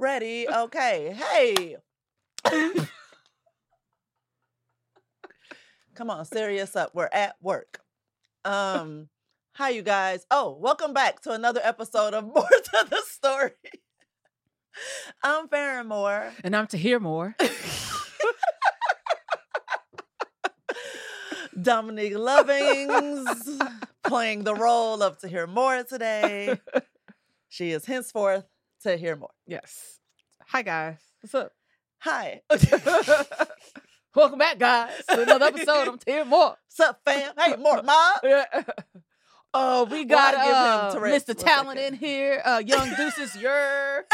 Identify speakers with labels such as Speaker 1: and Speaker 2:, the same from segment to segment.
Speaker 1: Ready? Okay. Hey. Come on, serious up. We're at work. Um, hi you guys. Oh, welcome back to another episode of Moore to the Story. I'm Farron Moore.
Speaker 2: And I'm to hear more.
Speaker 1: Dominique Lovings playing the role of to hear more today. She is henceforth to hear more.
Speaker 2: Yes. Hi guys. What's up?
Speaker 1: Hi.
Speaker 2: Welcome back, guys, to another episode of Hear More.
Speaker 1: What's up, fam? Hey, more mob.
Speaker 2: Yeah. Uh, we got uh, Mr. Talent in here. Uh, Young Deuces, you're.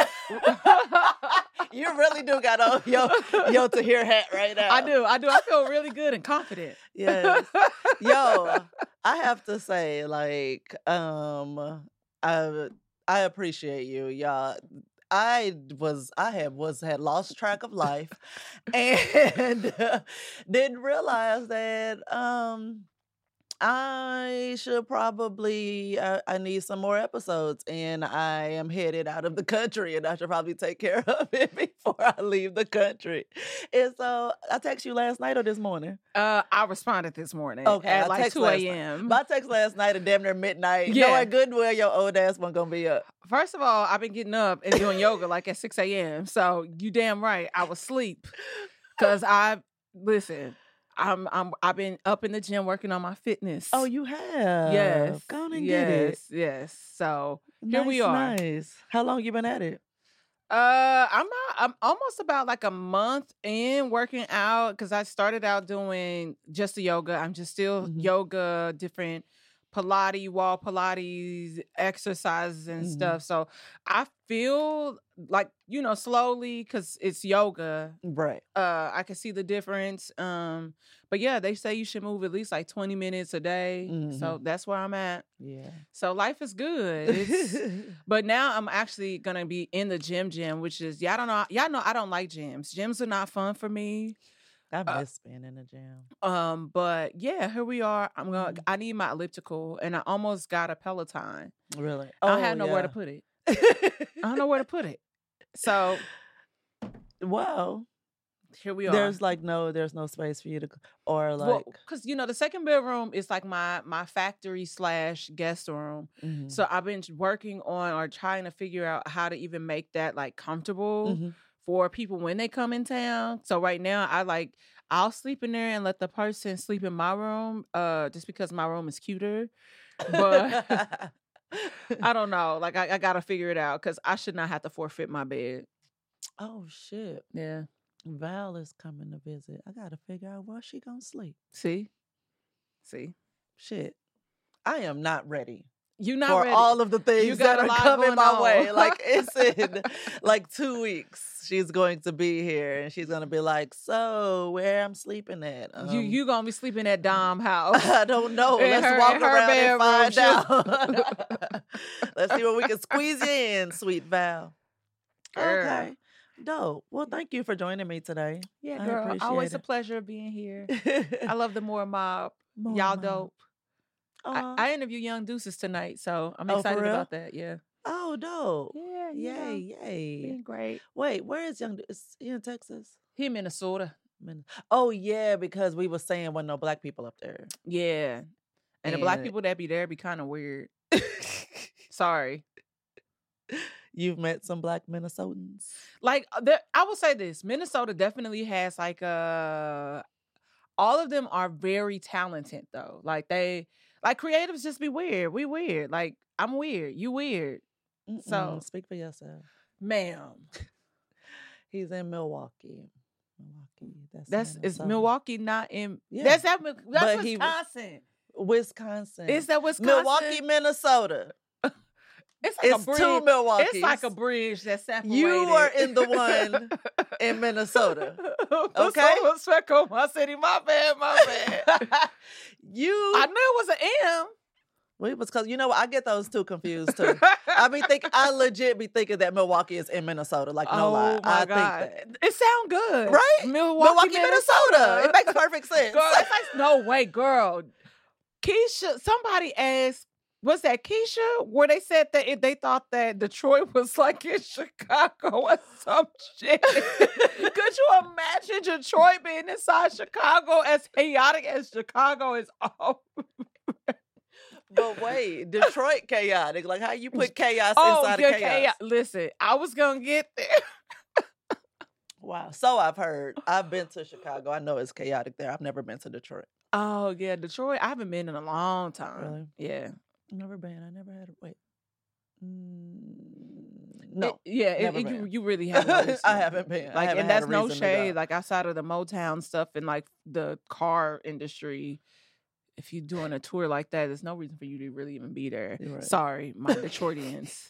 Speaker 1: You really do got on yo yo to hear hat right now.
Speaker 2: I do. I do. I feel really good and confident.
Speaker 1: Yes. Yo, I have to say, like, um, I I appreciate you, y'all. I was I had was had lost track of life and didn't realize that um I should probably I, I need some more episodes and I am headed out of the country and I should probably take care of it before I leave the country. And so I text you last night or this morning.
Speaker 2: Uh, I responded this morning
Speaker 1: Okay, I
Speaker 2: at like 2 a.m.
Speaker 1: My text last night at damn near midnight.
Speaker 2: Yeah.
Speaker 1: Knowing good well your old ass wasn't gonna be up.
Speaker 2: First of all, I've been getting up and doing yoga like at 6 a.m. So you damn right, I was asleep. Cause I listen, I'm I'm I've been up in the gym working on my fitness.
Speaker 1: Oh, you have.
Speaker 2: yes.
Speaker 1: Go on and
Speaker 2: yes,
Speaker 1: get it.
Speaker 2: Yes. So here we are.
Speaker 1: Nice. How long you been at it?
Speaker 2: Uh, I'm not. I'm almost about like a month in working out because I started out doing just the yoga. I'm just still
Speaker 1: Mhm.
Speaker 2: yoga, different Pilates, wall Pilates exercises and
Speaker 1: Mhm.
Speaker 2: stuff. So I feel like you know slowly because it's yoga.
Speaker 1: Right.
Speaker 2: Uh, I can see the difference. Um, but yeah, they say you should move at least like 20 minutes a day. So that's where I'm at.
Speaker 1: Yeah.
Speaker 2: So life is good. It's, but now I'm actually gonna be in the gym gym, which is y'all don't know y'all know I don't like gyms. Gyms are not fun for me.
Speaker 1: I
Speaker 2: uh,
Speaker 1: miss being in the gym.
Speaker 2: Um, but yeah, here we are. I'm gonna
Speaker 1: Mhm.
Speaker 2: I need my elliptical and I almost got a Peloton.
Speaker 1: Really?
Speaker 2: I don't have nowhere to put it. I don't know where to put it. So
Speaker 1: well,
Speaker 2: here we are.
Speaker 1: There's like no, there's no space for you to, or like.
Speaker 2: because you know the second bedroom is like my my factory slash guest room.
Speaker 1: mhm,
Speaker 2: So I've been working on or trying to figure out how to even make that like comfortable.
Speaker 1: mhm.
Speaker 2: For people when they come in town. So right now I like I'll sleep in there and let the person sleep in my room uh just because my room is cuter. But I don't know. Like I, I gotta figure it out because I should not have to forfeit my bed.
Speaker 1: oh shit.
Speaker 2: Yeah.
Speaker 1: Val is coming to visit. I gotta figure out where she gonna sleep.
Speaker 2: See? See.
Speaker 1: Shit. I am not ready
Speaker 2: You not
Speaker 1: for
Speaker 2: ready.
Speaker 1: all of the things
Speaker 2: got
Speaker 1: that
Speaker 2: a
Speaker 1: are coming my
Speaker 2: on.
Speaker 1: way. Like it's in like two weeks. She's going to be here and she's gonna be like, So where I'm sleeping at?
Speaker 2: you
Speaker 1: Um,
Speaker 2: you gonna be sleeping at Dom house.
Speaker 1: I don't know.
Speaker 2: In
Speaker 1: Let's
Speaker 2: her-
Speaker 1: walk
Speaker 2: her
Speaker 1: around and find out. Let's see what we can squeeze you in, sweet Val.
Speaker 2: Girl.
Speaker 1: Okay. Dope. Well, thank you for joining me today.
Speaker 2: Yeah,
Speaker 1: I
Speaker 2: girl. Always a
Speaker 1: it.
Speaker 2: pleasure being here. I love the more mob.
Speaker 1: More
Speaker 2: Y'all
Speaker 1: mob.
Speaker 2: dope. I,
Speaker 1: Aw.
Speaker 2: I interview Young Deuces tonight, so I'm
Speaker 1: Oh,
Speaker 2: excited about that. Yeah.
Speaker 1: oh, dope.
Speaker 2: Yeah, you know,
Speaker 1: Yay, yay.
Speaker 2: being great.
Speaker 1: Wait, where is Young? Is he in Texas?
Speaker 2: He Minnesota.
Speaker 1: Min- Oh, yeah, because we were saying wasn't no black people up there.
Speaker 2: Yeah. And the black people that be there be kind of weird. Sorry.
Speaker 1: You've met some black Minnesotans.
Speaker 2: Like uh, there, I will say this: Minnesota definitely has like uh all of them are very talented though. Like they like creatives just be weird. We weird. Like I'm weird. You weird, So-
Speaker 1: Mm-mm, speak for yourself.
Speaker 2: ma'am.
Speaker 1: He's in Milwaukee. Milwaukee. That's
Speaker 2: That's is Milwaukee not in?
Speaker 1: Yeah.
Speaker 2: That's that. That's
Speaker 1: But he
Speaker 2: Wisconsin.
Speaker 1: Wisconsin.
Speaker 2: Is that Wisconsin?
Speaker 1: Milwaukee, Minnesota.
Speaker 2: It's like
Speaker 1: It's
Speaker 2: a bridge.
Speaker 1: two Milwaukees.
Speaker 2: It's like a bridge that separated.
Speaker 1: You are in the one in Minnesota. Okay?
Speaker 2: Respect on my city. My bad. My bad.
Speaker 1: you.
Speaker 2: I knew it was an M.
Speaker 1: well, it was because you know what? I get those two confused too. I be think I legit be thinking that Milwaukee is in Minnesota. Like no
Speaker 2: oh
Speaker 1: lie, I
Speaker 2: God.
Speaker 1: think that.
Speaker 2: It sound good.
Speaker 1: Right?
Speaker 2: Milwaukee,
Speaker 1: Milwaukee, Minnesota. It makes perfect sense.
Speaker 2: Girl, like, no way, girl. Keisha, somebody asked was that Keisha where they said that it, they thought that Detroit was like in Chicago or some shit. Could you imagine Detroit being inside Chicago as chaotic as Chicago is? Oh,
Speaker 1: But wait, Detroit chaotic. Like how you put chaos
Speaker 2: oh
Speaker 1: inside of chaos.
Speaker 2: chaos. Listen, I was gonna get there.
Speaker 1: Wow. So I've heard. I've been to Chicago. I know it's chaotic there. I've never been to Detroit.
Speaker 2: Oh yeah, Detroit. I haven't been in a long time.
Speaker 1: Really?
Speaker 2: Yeah.
Speaker 1: Never been. I never had. Wait. Mm,
Speaker 2: It-
Speaker 1: no,
Speaker 2: yeah, it-
Speaker 1: never
Speaker 2: it- you you really haven't.
Speaker 1: I haven't been.
Speaker 2: Like,
Speaker 1: haven't
Speaker 2: and that's no shade. Like outside of the Motown stuff and like the car industry, if you're doing a tour like that, there's no reason for you to really even be there.
Speaker 1: Right.
Speaker 2: Sorry, my Detroitians.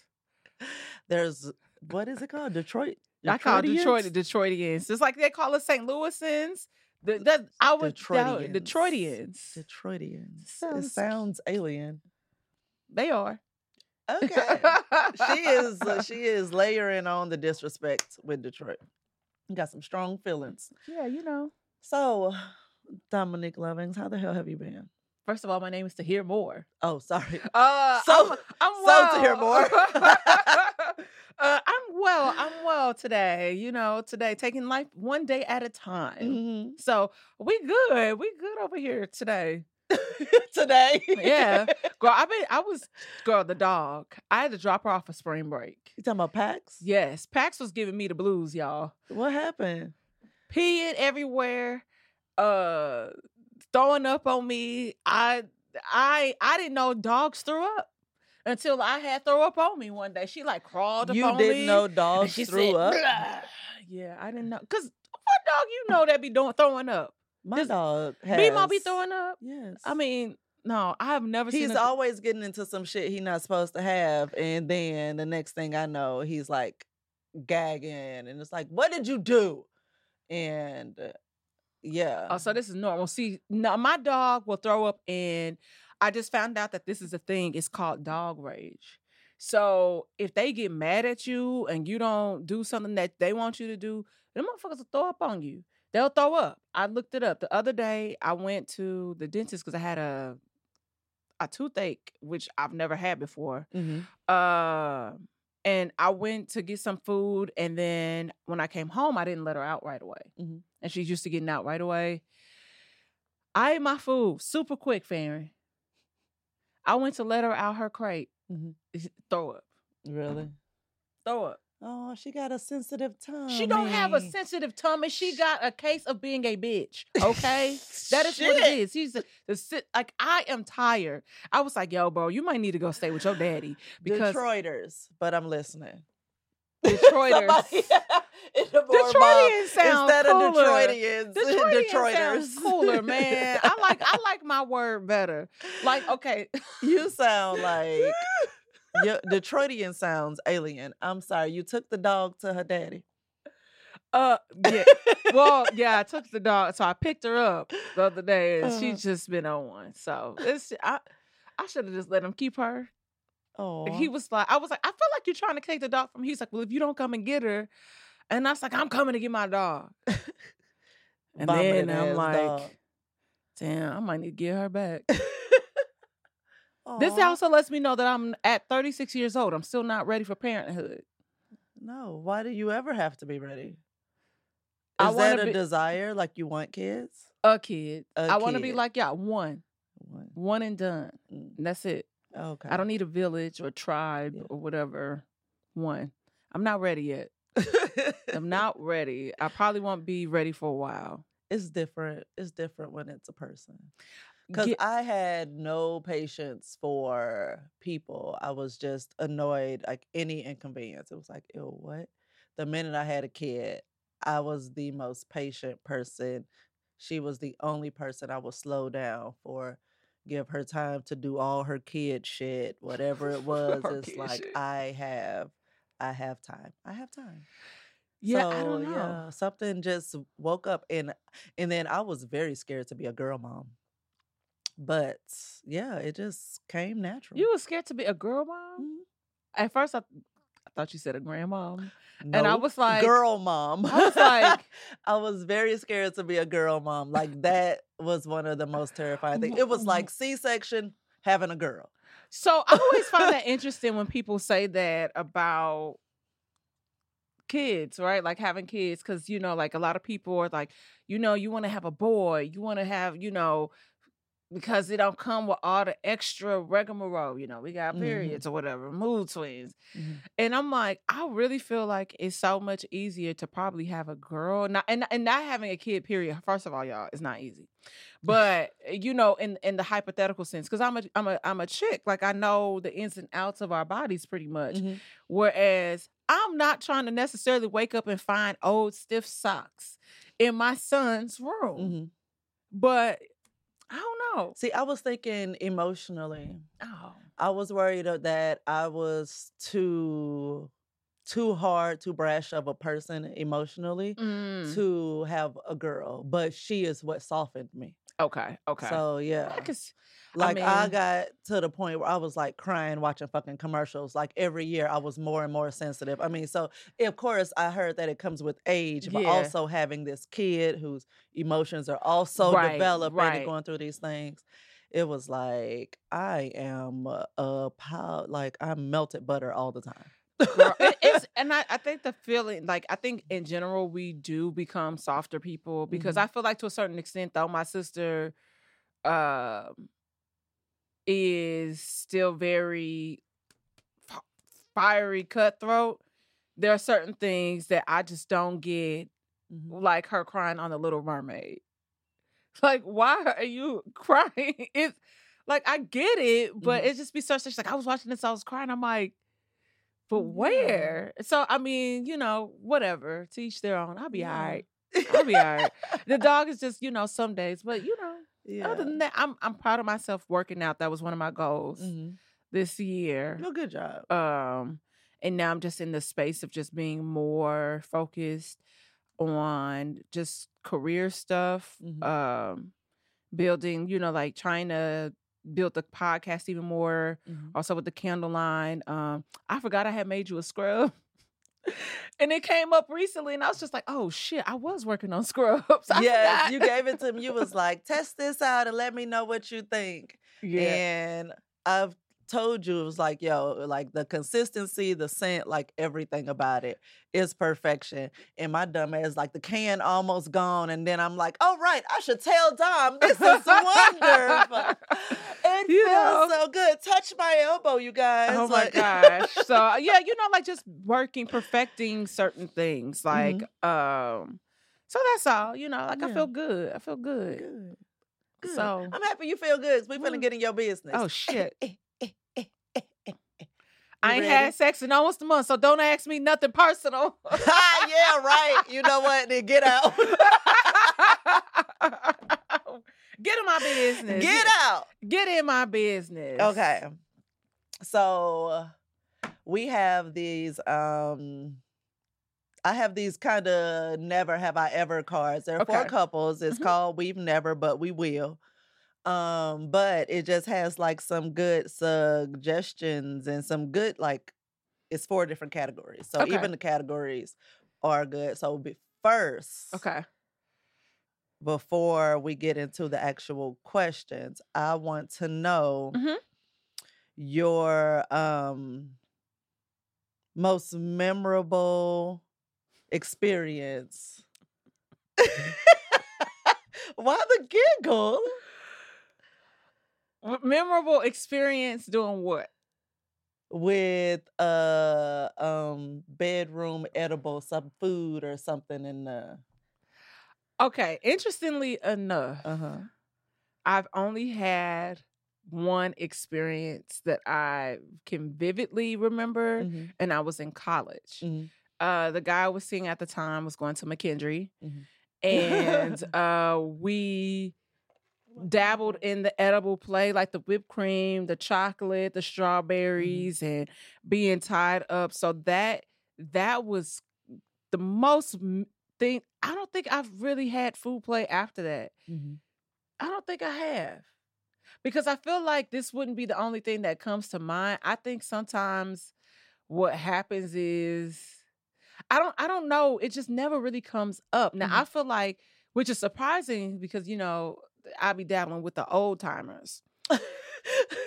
Speaker 1: There's what is it called? Detroit.
Speaker 2: I call Detroit the
Speaker 1: Detroitians?
Speaker 2: It's like they call us St. Louisans. The, I would Detroitians.
Speaker 1: Detroitians.
Speaker 2: Detroitians.
Speaker 1: Detroitians. It
Speaker 2: Sounds-
Speaker 1: sounds alien.
Speaker 2: They are.
Speaker 1: Okay. she is. uh, she is layering on the disrespect with Detroit. You got some strong feelings.
Speaker 2: yeah, you know.
Speaker 1: So, Dominique Lovings, how the hell have you been?
Speaker 2: First of all, my name is to hear more.
Speaker 1: Oh, sorry.
Speaker 2: Uh,
Speaker 1: So-
Speaker 2: I'm, I'm
Speaker 1: so
Speaker 2: well.
Speaker 1: to hear more.
Speaker 2: uh, I'm well. I'm well today. You know, today taking life one day at a time.
Speaker 1: Mhm.
Speaker 2: So we good. We good over here today.
Speaker 1: Today.
Speaker 2: Yeah, girl. I been. I was girl. The dog. I had to drop her off for spring break.
Speaker 1: You talking about Pax?
Speaker 2: Yes, Pax was giving me the blues, y'all.
Speaker 1: What happened?
Speaker 2: Peeing everywhere. Uh, throwing up on me. I. I. I didn't know dogs threw up until I had throw up on me one day. She like crawled up
Speaker 1: You
Speaker 2: on
Speaker 1: didn't know dogs
Speaker 2: she
Speaker 1: threw
Speaker 2: said,
Speaker 1: up?
Speaker 2: "Blah." Yeah, I didn't know. Cause what dog you know that be doing throwing up?
Speaker 1: My
Speaker 2: This-
Speaker 1: dog has.
Speaker 2: B-Mo be throwing up.
Speaker 1: Yes.
Speaker 2: I mean, no, I have never seen.
Speaker 1: he's always getting into some shit he's not supposed to have, and then the next thing I know, he's like gagging, and it's like, "What did you do?" And uh, yeah,
Speaker 2: Oh, so this is normal. See, no, my dog will throw up, and I just found out that this is a thing. It's called dog rage. So if they get mad at you and you don't do something that they want you to do, them motherfuckers will throw up on you. They'll throw up. I looked it up the other day. I went to the dentist because I had a a toothache, which I've never had before.
Speaker 1: Mhm.
Speaker 2: Uh, and I went to get some food, and then when I came home, I didn't let her out right away.
Speaker 1: Mhm.
Speaker 2: And she's used to getting out right away. I ate my food super quick, Farron. I went to let her out her crate.
Speaker 1: Mhm.
Speaker 2: Throw up.
Speaker 1: really.
Speaker 2: Throw up.
Speaker 1: Oh, she got a sensitive tongue.
Speaker 2: She don't have a sensitive tummy. She got a case of being a bitch. Okay, that is what it is. He's the, sit like I am tired. I was like, yo, bro, you might need to go stay with your daddy because
Speaker 1: Detroiters, but I'm listening.
Speaker 2: Detroiters.
Speaker 1: Somebody in the board
Speaker 2: Detroitians sound
Speaker 1: instead
Speaker 2: cooler.
Speaker 1: of Detroitians,
Speaker 2: Detroitian
Speaker 1: Detroiters.
Speaker 2: sounds cooler, man. I like I like my word better. Like, okay,
Speaker 1: You sound like your Detroitian sounds alien. I'm sorry. You took the dog to her daddy.
Speaker 2: uh, yeah. Well, yeah, I took the dog, so I picked her up the other day, and
Speaker 1: Uh-huh.
Speaker 2: she's just been on one. So it's I, I should have just let him keep her.
Speaker 1: Oh,
Speaker 2: He was like, I was like, I feel like you're trying to take the dog from. me. He's like, well, if you don't come and get her, and I was like, I'm coming to get my dog. And then I'm like, damn, I might need to get her back. This also lets me know that I'm at 36 years old. I'm still not ready for parenthood.
Speaker 1: no. Why do you ever have to be ready?
Speaker 2: I
Speaker 1: Is that
Speaker 2: wanna
Speaker 1: a
Speaker 2: be-
Speaker 1: desire? Like you want kids?
Speaker 2: A kid.
Speaker 1: A
Speaker 2: I want to be like y'all, one,
Speaker 1: One.
Speaker 2: one and done.
Speaker 1: Mm,
Speaker 2: And that's it.
Speaker 1: Okay.
Speaker 2: I don't need a village or tribe
Speaker 1: Yeah.
Speaker 2: or whatever. One. I'm not ready yet. I'm not ready. I probably won't be ready for a while.
Speaker 1: it's different. It's different when it's a person. Because
Speaker 2: Get-
Speaker 1: I had no patience for people. I was just annoyed, like any inconvenience. It was like, ew, what? The minute I had a kid, I was the most patient person. She was the only person I would slow down for, give her time to do all her kid shit, whatever it was. It's like
Speaker 2: shit.
Speaker 1: I have, I have time. I have time.
Speaker 2: yeah, I
Speaker 1: So,
Speaker 2: don't know.
Speaker 1: Yeah, something just woke up and and then I was very scared to be a girl mom. But yeah, it just came natural.
Speaker 2: You were scared to be a girl mom?
Speaker 1: Mhm.
Speaker 2: At first, I, I thought you said a grandma, and
Speaker 1: I
Speaker 2: was like-
Speaker 1: girl mom.
Speaker 2: I was like-
Speaker 1: I was very scared to be a girl mom. Like that was one of the most terrifying things. It was like C section having a girl.
Speaker 2: So I always find that interesting when people say that about kids, right? Like having kids, because you know, like a lot of people are like, you know, you want to have a boy, you want to have, you know, because it don't come with all the extra rigmarole. You know, we got
Speaker 1: Mhm.
Speaker 2: periods or whatever, mood swings.
Speaker 1: Mhm.
Speaker 2: And I'm like, I really feel like it's so much easier to probably have a girl, not and and not having a kid. Period. First of all, y'all, it's not easy. But you know, in in the hypothetical sense, because I'm a I'm a I'm a chick. Like I know the ins and outs of our bodies pretty much.
Speaker 1: Mhm.
Speaker 2: Whereas I'm not trying to necessarily wake up and find old stiff socks in my son's room.
Speaker 1: Mhm.
Speaker 2: But I don't know.
Speaker 1: See, I was thinking emotionally.
Speaker 2: Oh.
Speaker 1: I was worried that I was too too hard, too brash of a person emotionally
Speaker 2: Mm.
Speaker 1: to have a girl, but she is what softened me.
Speaker 2: Okay. Okay.
Speaker 1: So yeah,
Speaker 2: I
Speaker 1: like I,
Speaker 2: mean-
Speaker 1: got to the point where I was like crying watching fucking commercials. Like every year, I was more and more sensitive. I mean, so of course I heard that it comes with age, but
Speaker 2: Yeah.
Speaker 1: also having this kid whose emotions are also
Speaker 2: Right,
Speaker 1: developing
Speaker 2: right.
Speaker 1: and going through these things. It was like I am a, a pow- like I'm melted butter all the time.
Speaker 2: Girl, it- it's and I, I think the feeling like I think in general we do become softer people because
Speaker 1: Mhm.
Speaker 2: I feel like to a certain extent though my sister um is still very f- fiery cutthroat. There are certain things that I just don't get
Speaker 1: Mhm.
Speaker 2: like her crying on the little mermaid. Like, why are you crying? It's like I get it, but
Speaker 1: Mhm.
Speaker 2: it just be such she's like, I was watching this, I was crying. I'm like, but
Speaker 1: Yeah.
Speaker 2: where? So I mean, you know, whatever. To each their own. I'll be
Speaker 1: Yeah.
Speaker 2: all right. I'll be all right. The dog is just, you know, some days, but you know,
Speaker 1: Yeah.
Speaker 2: other than that, I'm I'm proud of myself working out. That was one of my goals
Speaker 1: Mhm.
Speaker 2: this year.
Speaker 1: Well, good job.
Speaker 2: Um, and now I'm just in the space of just being more focused on just career stuff.
Speaker 1: Mhm.
Speaker 2: Um, building, you know, like trying to build the podcast even more.
Speaker 1: Mhm.
Speaker 2: Also with the candle line. Um, I forgot I had made you a scrub. and it came up recently, and I was just like, "Oh shit! I was working on scrubs." yeah,
Speaker 1: you gave it to me. You was like, test this out and let me know what you think.
Speaker 2: yeah.
Speaker 1: And I've told you it was like, yo, like the consistency, the scent, like everything about it is perfection. And my dumb ass, like the can almost gone. And then I'm like, oh right, I should tell Dom this is wonderful. It
Speaker 2: You
Speaker 1: feels
Speaker 2: know.
Speaker 1: so good. Touch my elbow, you guys.
Speaker 2: Oh my gosh. So yeah, you know, like just working, perfecting certain things. Like,
Speaker 1: Mm-hmm.
Speaker 2: um, so that's all. You know, like I feel good. I feel good.
Speaker 1: Good.
Speaker 2: So-
Speaker 1: I'm happy you feel good. we finna
Speaker 2: Mm.
Speaker 1: get in your business.
Speaker 2: Oh shit.
Speaker 1: You
Speaker 2: I ain't
Speaker 1: ready?
Speaker 2: had sex in almost a month, so don't ask me nothing personal.
Speaker 1: yeah, right. You know what? Then get out.
Speaker 2: Get in my business.
Speaker 1: get out.
Speaker 2: Get in my business.
Speaker 1: Okay. So we have these um I have these kind of never have I ever cards. There are
Speaker 2: Okay.
Speaker 1: couples. It's
Speaker 2: Mhm.
Speaker 1: called We've Never, but we will. Um, but it just has like some good suggestions and some good like it's four different categories. So
Speaker 2: Okay.
Speaker 1: even the categories are good. So be, first,
Speaker 2: Okay.
Speaker 1: before we get into the actual questions, I want to know
Speaker 2: Mhm.
Speaker 1: your um most memorable experience. Why the giggle?
Speaker 2: Memorable experience doing what?
Speaker 1: With uh um bedroom edible, some food or something in the
Speaker 2: Okay. Interestingly enough,
Speaker 1: uh-huh.
Speaker 2: I've only had one experience that I can vividly remember,
Speaker 1: Mhm,
Speaker 2: and I was in college.
Speaker 1: mhm,
Speaker 2: Uh, the guy I was seeing at the time was going to McKendree,
Speaker 1: Mhm.
Speaker 2: and uh, we dabbled in the edible play, like the whipped cream, the chocolate, the strawberries, and being tied up. So that that was the most thing. I don't think I've really had food play after that.
Speaker 1: mhm.
Speaker 2: I don't think I have. Because I feel like this wouldn't be the only thing that comes to mind. I think sometimes what happens is I don't I don't know, it just never really comes up. Now
Speaker 1: Mhm.
Speaker 2: I feel like which is surprising because you know, I be dabbling with the old timers.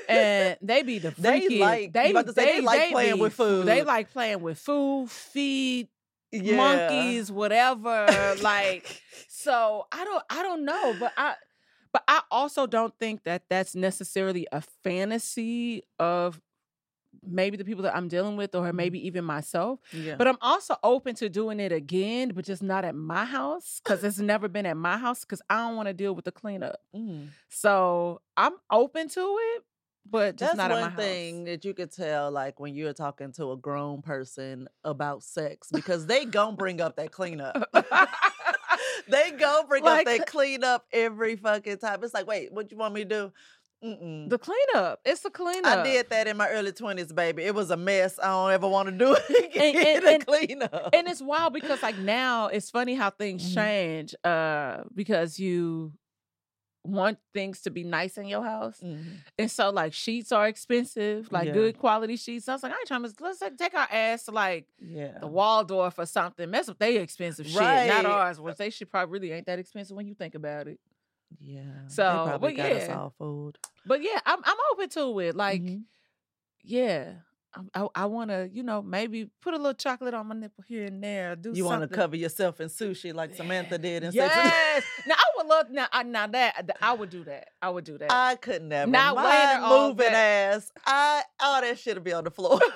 Speaker 2: and they be the
Speaker 1: They
Speaker 2: freaky.
Speaker 1: like-
Speaker 2: they,
Speaker 1: about to say they like playing
Speaker 2: be-
Speaker 1: with food.
Speaker 2: They like playing with food, feed,
Speaker 1: Yeah.
Speaker 2: monkeys, whatever. like, so I don't, I don't know, but I, but I also don't think that that's necessarily a fantasy of maybe the people that I'm dealing with, or maybe even myself.
Speaker 1: Yeah.
Speaker 2: But I'm also open to doing it again, but just not at my house because it's never been at my house because I don't want to deal with the cleanup.
Speaker 1: Mm.
Speaker 2: So I'm open to it, but just
Speaker 1: That's
Speaker 2: not at
Speaker 1: one thing that you could tell, like when you're talking to a grown person about sex, because they gon' bring up that cleanup. they go bring
Speaker 2: Like-
Speaker 1: up that cleanup every fucking time. It's like, wait, what you want me to do? Mm-mm.
Speaker 2: the cleanup. It's the cleanup.
Speaker 1: I did that in my early twenties, baby. It was a mess. I don't ever want to do it again.
Speaker 2: and-
Speaker 1: a
Speaker 2: and-
Speaker 1: cleanup.
Speaker 2: and it's wild because like now it's funny how things
Speaker 1: Mhm.
Speaker 2: change uh because you want things to be nice in your house
Speaker 1: Mhm.
Speaker 2: and so like sheets are expensive like
Speaker 1: Yeah.
Speaker 2: good quality sheets i was like i ain't trying to let's take our ass to like
Speaker 1: Yeah.
Speaker 2: the waldorf or something mess with they expensive shit not ours which they should probably really ain't that expensive when you think about it
Speaker 1: Yeah.
Speaker 2: So, but
Speaker 1: got us
Speaker 2: yeah.
Speaker 1: all food.
Speaker 2: but yeah i'm, I'm open to it like
Speaker 1: Mhm.
Speaker 2: yeah I, I, want to, you know, maybe put a little chocolate on my nipple here and there. Do
Speaker 1: you want to cover yourself in sushi like Samantha did and-
Speaker 2: Yes. now I would love now. I, now that I would do that. I would do that.
Speaker 1: I could never.
Speaker 2: Not
Speaker 1: My
Speaker 2: laying there all
Speaker 1: moving ass. I all that shit would be on the floor.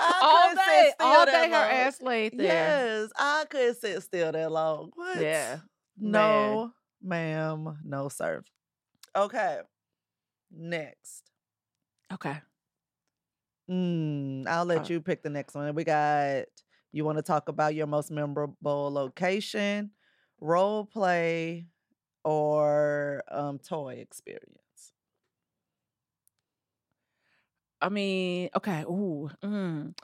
Speaker 2: all day, all day, her ass laid there.
Speaker 1: yes, I couldn't sit still that long. What?
Speaker 2: Yeah.
Speaker 1: No, ma'am. No, sir. Okay. Next.
Speaker 2: Okay.
Speaker 1: Mm, I'll let
Speaker 2: Uh,
Speaker 1: you pick the next one. We got. You want to talk about your most memorable location, role play, or um, toy experience?
Speaker 2: I mean, okay. Ooh. Mm.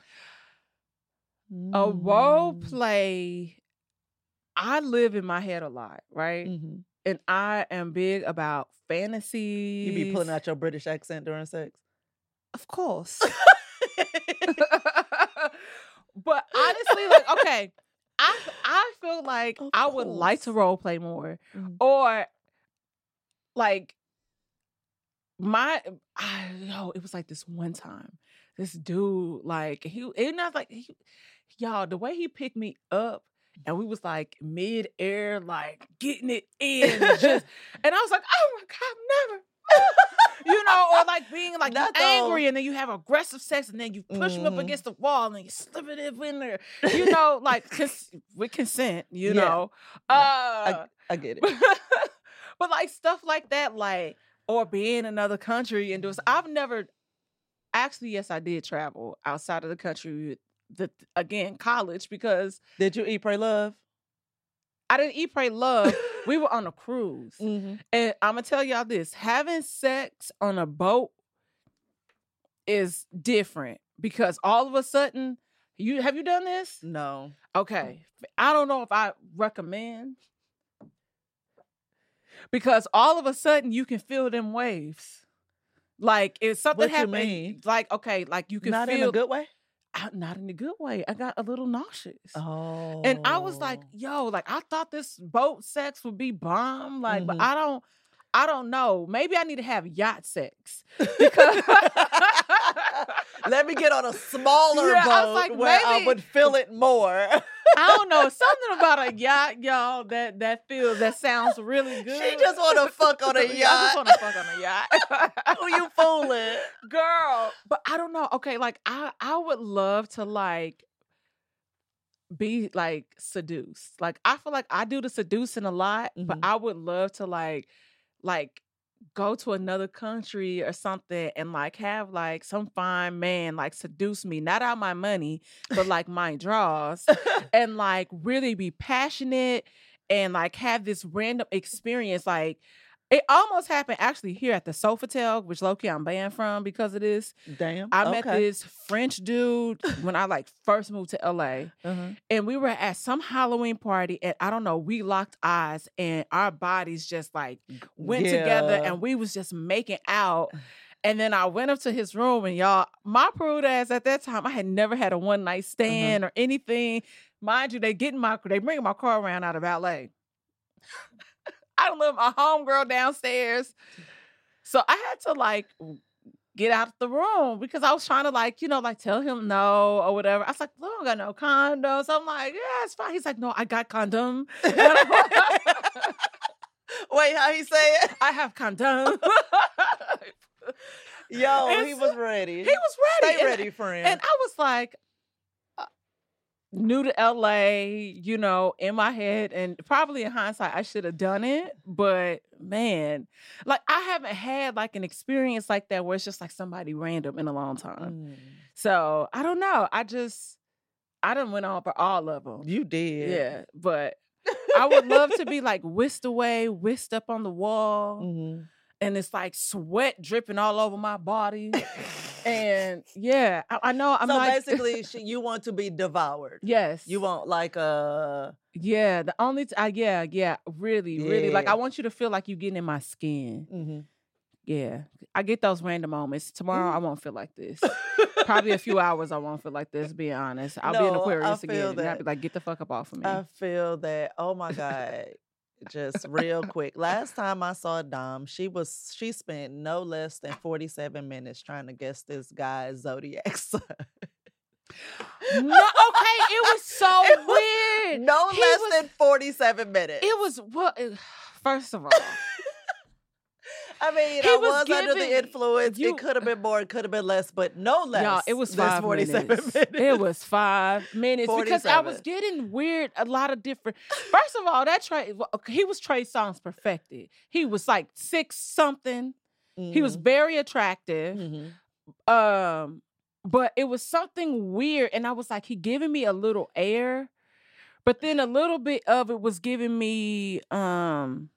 Speaker 2: A role
Speaker 1: Mm.
Speaker 2: play. I live in my head a lot, right?
Speaker 1: Mhm.
Speaker 2: And I am big about fantasies.
Speaker 1: You be pulling out your British accent during sex.
Speaker 2: Of course. but honestly, like, okay, I I feel like
Speaker 1: Of
Speaker 2: I would like to role play more.
Speaker 1: Mhm.
Speaker 2: Or like my I yo, it was like this one time. This dude, like he and I was like he, y'all, the way he picked me up and we was like mid air, like getting it in, just, and I was like, oh my god, never, you know, or like being like angry and then you have aggressive sex and then you push him up
Speaker 1: Mhm.
Speaker 2: against the wall and you slip it in there, you know, like cons- with consent, you
Speaker 1: Yeah.
Speaker 2: know,
Speaker 1: No,
Speaker 2: uh,
Speaker 1: I get it.
Speaker 2: but like stuff like that, like or being in another country and do. I've never actually, yes, I did travel outside of the country. The again college because
Speaker 1: Did you eat, pray, love?
Speaker 2: I didn't eat, pray, love. we were on a cruise,
Speaker 1: Mhm.
Speaker 2: and I'm gonna tell y'all this: having sex on a boat is different because all of a sudden, you have you done this?
Speaker 1: No.
Speaker 2: Okay. I don't know if I recommend because all of a sudden you can feel them waves. Like if something
Speaker 1: What
Speaker 2: happened, like okay, like you can
Speaker 1: Not
Speaker 2: feel
Speaker 1: in a good way.
Speaker 2: I- not in a good way. I got a little nauseous.
Speaker 1: Oh.
Speaker 2: And I was like, yo, like I thought this boat sex would be bomb. Like, but
Speaker 1: Mhm.
Speaker 2: I don't I don't know. Maybe I need to have yacht sex. Because
Speaker 1: Let me get on a smaller
Speaker 2: Yeah, I was
Speaker 1: boat
Speaker 2: like,
Speaker 1: where I would feel it more.
Speaker 2: I don't know. Something about a yacht, y'all, that that feels that sounds really good.
Speaker 1: she just want to fuck on a
Speaker 2: yacht. I just want to fuck on a yacht.
Speaker 1: Who you fooling?
Speaker 2: girl? But I don't know. Okay, like I I would love to like be like seduced. Like I feel like I do the seducing a lot, but
Speaker 1: Mhm.
Speaker 2: I would love to like like go to another country or something and like have like some fine man like seduce me, not out my money, but like my draws and like really be passionate and like have this random experience. Like it almost happened actually here at the Sofitel, which lowkey I'm banned from because of this.
Speaker 1: Damn.
Speaker 2: I met
Speaker 1: okay.
Speaker 2: this French dude when I like first moved to LA
Speaker 1: Uh-huh.
Speaker 2: and we were at some Halloween party and I don't know, we locked eyes and our bodies just like went together and we was just making out. And then I went up to his room and y'all, my prude ass at that time, I had never had a one night stand or anything. Mind you, they getting my they bringing my car around out of LA. I don't live my homegirl downstairs. So I had to like get out of the room because I was trying to like, you know, like tell him no or whatever. I was like, "Look, I don't got no condoms. I'm like, yeah, it's fine. He's like, no, I got condom.
Speaker 1: Wait, how he say it?
Speaker 2: I have condom.
Speaker 1: Yo,
Speaker 2: And
Speaker 1: he was ready.
Speaker 2: he was ready.
Speaker 1: Stay
Speaker 2: And-
Speaker 1: ready, friend.
Speaker 2: And I was like, new to LA, you know, in my head, and probably in hindsight, I should have done it. But man, like I haven't had like an experience like that where it's just like somebody random in a long time.
Speaker 1: Mm,
Speaker 2: So I don't know. I just, I done went on for all of them.
Speaker 1: you did.
Speaker 2: Yeah, but I would love to be like whisked away, whisked up on the wall,
Speaker 1: Mhm.
Speaker 2: And it's like sweat dripping all over my body. And yeah, I, I know I'm
Speaker 1: so basically, she, you want to be devoured.
Speaker 2: yes,
Speaker 1: You want like a
Speaker 2: yeah. The only t- I, yeah, yeah, really, really like I want you to feel like you're getting in my skin.
Speaker 1: mhm.
Speaker 2: Yeah, I get those random moments. Tomorrow I
Speaker 1: Mhm.
Speaker 2: won't feel like this. Probably a few hours I won't feel like this. Being honest, I'll be in
Speaker 1: No, I
Speaker 2: Aquarius
Speaker 1: feel
Speaker 2: again, and I'll be like, get the fuck up off of me.
Speaker 1: I feel that. Oh my god. Just real quick. Last time I saw Dom, she was she spent no less than 47 minutes trying to guess this guy's zodiac sign.
Speaker 2: no, okay, it was so
Speaker 1: It was
Speaker 2: weird.
Speaker 1: No
Speaker 2: He
Speaker 1: less
Speaker 2: was-
Speaker 1: than 47 minutes.
Speaker 2: It was well. First of all,
Speaker 1: I mean,
Speaker 2: He
Speaker 1: I
Speaker 2: was
Speaker 1: was, under the influence.
Speaker 2: you-
Speaker 1: it could have been more, it could have been less, but no less.
Speaker 2: y'all, it was five minutes.
Speaker 1: minutes.
Speaker 2: It was five minutes because I was getting weird. A lot of different. First of all, that Trey, he was Trey Songz perfected. He was like six something. He was
Speaker 1: Mhm,
Speaker 2: very attractive.
Speaker 1: mhm.
Speaker 2: Um, but it was something weird, and I was like, he giving me a little air, but then a little bit of it was giving me um.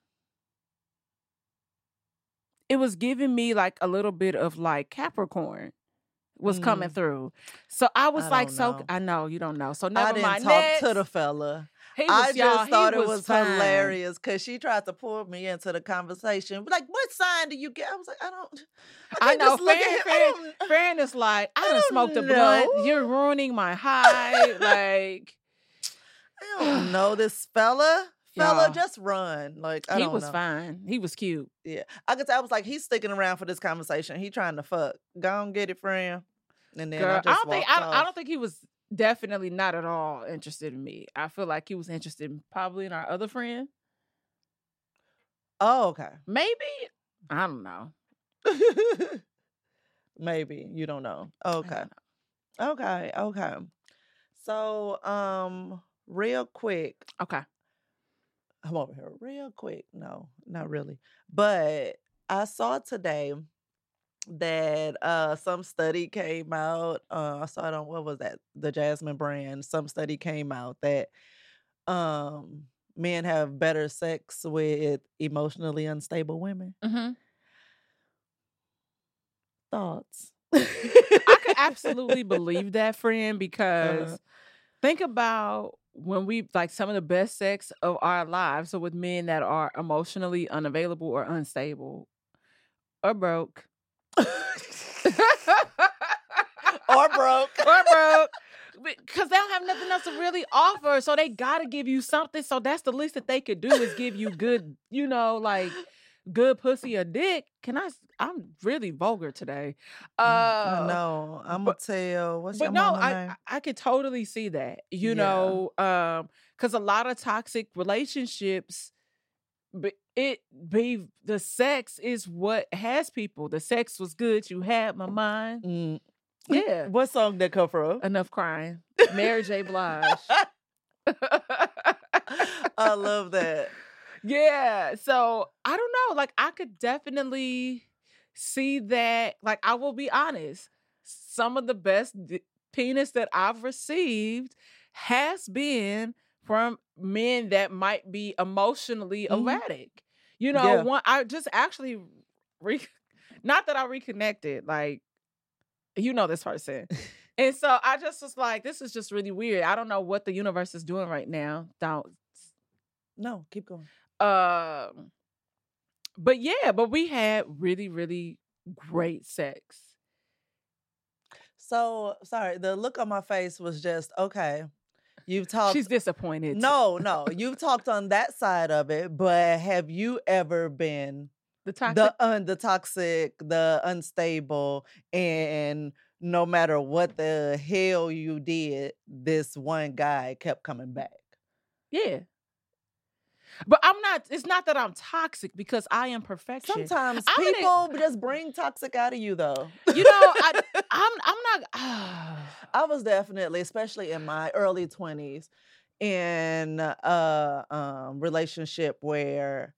Speaker 2: It was giving me like a little bit of like Capricorn was coming
Speaker 1: Mm.
Speaker 2: through. So I was
Speaker 1: I
Speaker 2: like, so
Speaker 1: know.
Speaker 2: I know you don't know. So
Speaker 1: I
Speaker 2: never
Speaker 1: didn't
Speaker 2: mind.
Speaker 1: talk
Speaker 2: Next.
Speaker 1: to the fella.
Speaker 2: Was,
Speaker 1: I just thought it
Speaker 2: was
Speaker 1: was
Speaker 2: fine.
Speaker 1: hilarious because she tried to pull me into the conversation. Like, what sign do you get? I was like, I don't. I,
Speaker 2: I know,
Speaker 1: Just look at him.
Speaker 2: fair.
Speaker 1: I don't,
Speaker 2: Fran is like, I,
Speaker 1: I
Speaker 2: done
Speaker 1: don't
Speaker 2: smoked a blunt. You're ruining my high. like
Speaker 1: I don't know this fella. Fella, just run. Like I
Speaker 2: he was
Speaker 1: know.
Speaker 2: fine. He was cute.
Speaker 1: Yeah, I could. tell I was like, he's sticking around for this conversation. He trying to fuck. Go and get it, friend. And then
Speaker 2: Girl,
Speaker 1: I
Speaker 2: I, don't think I. I don't think he was definitely not at all interested in me. I feel like he was interested in probably in our other friend.
Speaker 1: Oh, okay.
Speaker 2: Maybe. I don't know.
Speaker 1: Maybe you don't know.
Speaker 2: I don't
Speaker 1: Okay.
Speaker 2: know.
Speaker 1: Okay. Okay. So, um, real quick,
Speaker 2: Okay.
Speaker 1: I'm over here real quick. No, not really. But I saw today that uh some study came out. Uh I saw it on what was that? The Jasmine brand. Some study came out that um men have better sex with emotionally unstable women.
Speaker 2: hmm
Speaker 1: Thoughts?
Speaker 2: I could absolutely believe that, friend, because
Speaker 1: Uh-huh.
Speaker 2: think about when we like some of the best sex of our lives. So with men that are emotionally unavailable or unstable or broke.
Speaker 1: or broke.
Speaker 2: or broke. Because they don't have nothing else to really offer. So they gotta give you something. So that's the least that they could do is give you good, you know, like good pussy or dick. Can I? I'm really vulgar today. Uh
Speaker 1: I know. I'm gonna tell. What's
Speaker 2: but
Speaker 1: your
Speaker 2: no, I
Speaker 1: name?
Speaker 2: I I could totally see that. You
Speaker 1: Yeah.
Speaker 2: know, um, because a lot of toxic relationships, but it be the sex is what has people. The sex was good. You had my mind.
Speaker 1: Mm.
Speaker 2: Yeah.
Speaker 1: What song that come from?
Speaker 2: Enough crying. Mary J. Blige.
Speaker 1: I love that.
Speaker 2: Yeah. So I don't know. Like I could definitely see that. Like I will be honest. Some of the best d- penis that I've received has been from men that might be emotionally
Speaker 1: Mhm.
Speaker 2: erratic. You know,
Speaker 1: Yeah.
Speaker 2: one I just actually re- not that I reconnected, like you know this person. and so I just was like, this is just really weird. I don't know what the universe is doing right now. Don't
Speaker 1: No, keep going.
Speaker 2: Um but yeah, but we had really, really great sex.
Speaker 1: So sorry, the look on my face was just okay. You've talked.
Speaker 2: She's disappointed.
Speaker 1: no, no, you've talked on that side of it, but have you ever been
Speaker 2: The toxic.
Speaker 1: the un the toxic, the unstable, and no matter what the hell you did, this one guy kept coming back.
Speaker 2: yeah. But I'm not. It's not that I'm toxic because I am perfection.
Speaker 1: Sometimes
Speaker 2: I'm
Speaker 1: people just bring toxic out of you, though.
Speaker 2: you know, I, I'm. I'm not.
Speaker 1: I was definitely, especially in my early twenties, in a um, relationship where,